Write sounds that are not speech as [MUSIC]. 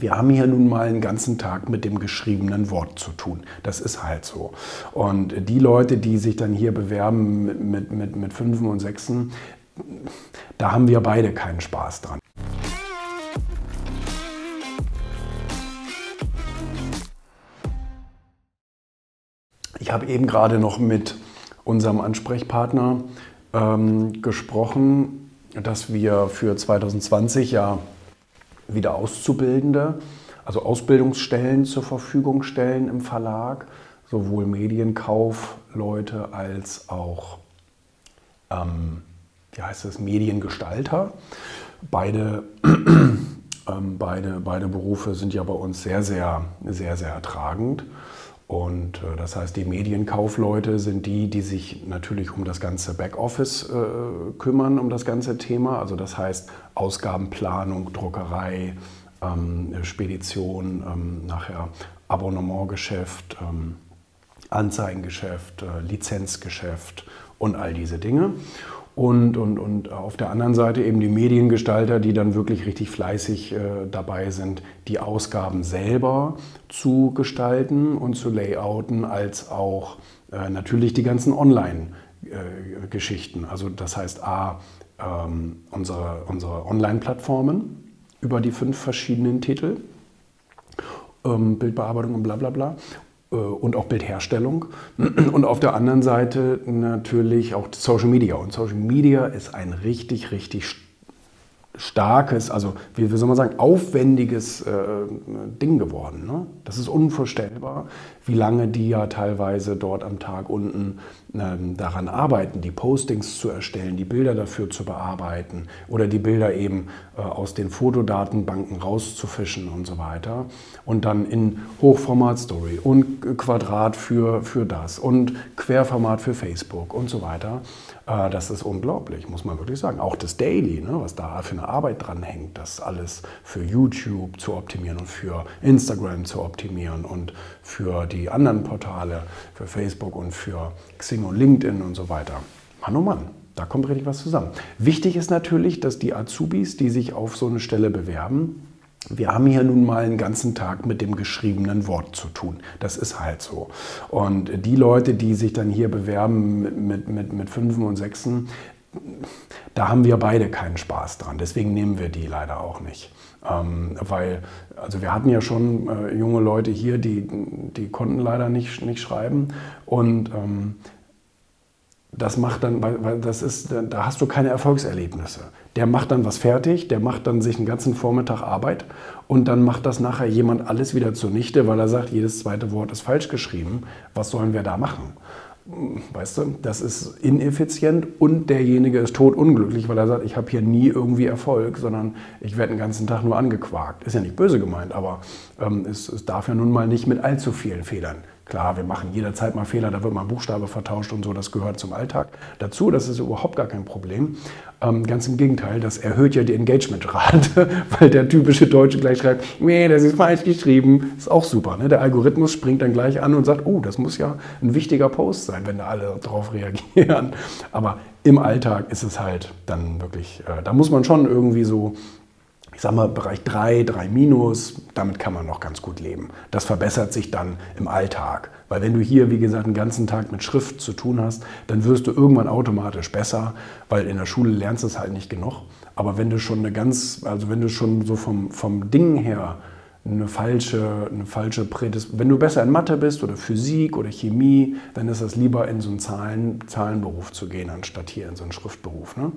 wir haben hier nun mal einen ganzen Tag mit dem geschriebenen Wort zu tun. Das ist halt so. Und die Leute, die sich dann hier bewerben mit, mit, mit, mit Fünfen und Sechsen, da haben wir beide keinen Spaß dran. Ich habe eben gerade noch mit unserem Ansprechpartner ähm, gesprochen, dass wir für 2020 ja wieder Auszubildende, also Ausbildungsstellen zur Verfügung stellen im Verlag, sowohl Medienkaufleute als auch ähm, wie heißt das, Mediengestalter. Beide, [CLEARS THROAT] ähm, beide, beide Berufe sind ja bei uns sehr, sehr, sehr, sehr ertragend. Und äh, das heißt, die Medienkaufleute sind die, die sich natürlich um das ganze Backoffice äh, kümmern, um das ganze Thema. Also das heißt Ausgabenplanung, Druckerei, ähm, Spedition, ähm, nachher Abonnementgeschäft, ähm, Anzeigengeschäft, äh, Lizenzgeschäft und all diese Dinge. Und, und, und auf der anderen Seite eben die Mediengestalter, die dann wirklich richtig fleißig äh, dabei sind, die Ausgaben selber zu gestalten und zu layouten, als auch äh, natürlich die ganzen Online-Geschichten. Äh, also das heißt A, ähm, unsere, unsere Online-Plattformen über die fünf verschiedenen Titel, ähm, Bildbearbeitung und bla bla bla. Äh, und auch Bildherstellung. [CLEARS THROAT] Und auf der anderen Seite natürlich auch Social Media. Und Social Media ist ein richtig, richtig starkes, also wie, wie soll man sagen, aufwendiges äh, Ding geworden. Ne? Das ist unvorstellbar, wie lange die ja teilweise dort am Tag unten ähm, daran arbeiten, die Postings zu erstellen, die Bilder dafür zu bearbeiten oder die Bilder eben äh, aus den Fotodatenbanken rauszufischen und so weiter. Und dann in Hochformat-Story und Quadrat für, für das und Querformat für Facebook und so weiter. Äh, das ist unglaublich, muss man wirklich sagen. Auch das Daily, ne, was da für eine Arbeit dran hängt, das alles für YouTube zu optimieren und für Instagram zu optimieren und für die anderen Portale, für Facebook und für Xing und LinkedIn und so weiter. Mann, oh Mann, da kommt richtig was zusammen. Wichtig ist natürlich, dass die Azubis, die sich auf so eine Stelle bewerben, wir haben hier nun mal einen ganzen Tag mit dem geschriebenen Wort zu tun. Das ist halt so. Und die Leute, die sich dann hier bewerben mit, mit, mit, Fünfen und Sechsen, da haben wir beide keinen Spaß dran. Deswegen nehmen wir die leider auch nicht. Ähm, weil, also wir hatten ja schon äh, junge Leute hier, die, die konnten leider nicht, nicht schreiben. Und ähm, das macht dann, weil das ist, da hast du keine Erfolgserlebnisse. Der macht dann was fertig, der macht dann sich einen ganzen Vormittag Arbeit und dann macht das nachher jemand alles wieder zunichte, weil er sagt, jedes zweite Wort ist falsch geschrieben. Was sollen wir da machen? Weißt du, das ist ineffizient und derjenige ist totunglücklich, weil er sagt, ich habe hier nie irgendwie Erfolg, sondern ich werde den ganzen Tag nur angequakt. Ist ja nicht böse gemeint, aber ähm, es, es darf ja nun mal nicht mit allzu vielen Fehlern Klar, wir machen jederzeit mal Fehler, da wird mal Buchstabe vertauscht und so, das gehört zum Alltag dazu, das ist überhaupt gar kein Problem. Ähm, ganz im Gegenteil, das erhöht ja die Engagementrate, [LAUGHS] weil der typische Deutsche gleich schreibt, nee, das ist falsch geschrieben, ist auch super. Ne? Der Algorithmus springt dann gleich an und sagt, oh, das muss ja ein wichtiger Post sein, wenn da alle drauf [LAUGHS] reagieren. Aber im Alltag ist es halt dann wirklich, äh, da muss man schon irgendwie so ich sag mal, Bereich 3, 3 minus, damit kann man noch ganz gut leben. Das verbessert sich dann im Alltag. Weil wenn du hier, wie gesagt, einen ganzen Tag mit Schrift zu tun hast, dann wirst du irgendwann automatisch besser, weil in der Schule lernst du es halt nicht genug. Aber wenn du schon eine ganz, also wenn du schon so vom, vom Ding her eine falsche, eine falsche Prädis wenn du besser in Mathe bist oder Physik oder Chemie, dann ist es lieber in so einen Zahlen, Zahlenberuf zu gehen, anstatt hier in so einen Schriftberuf. Ne?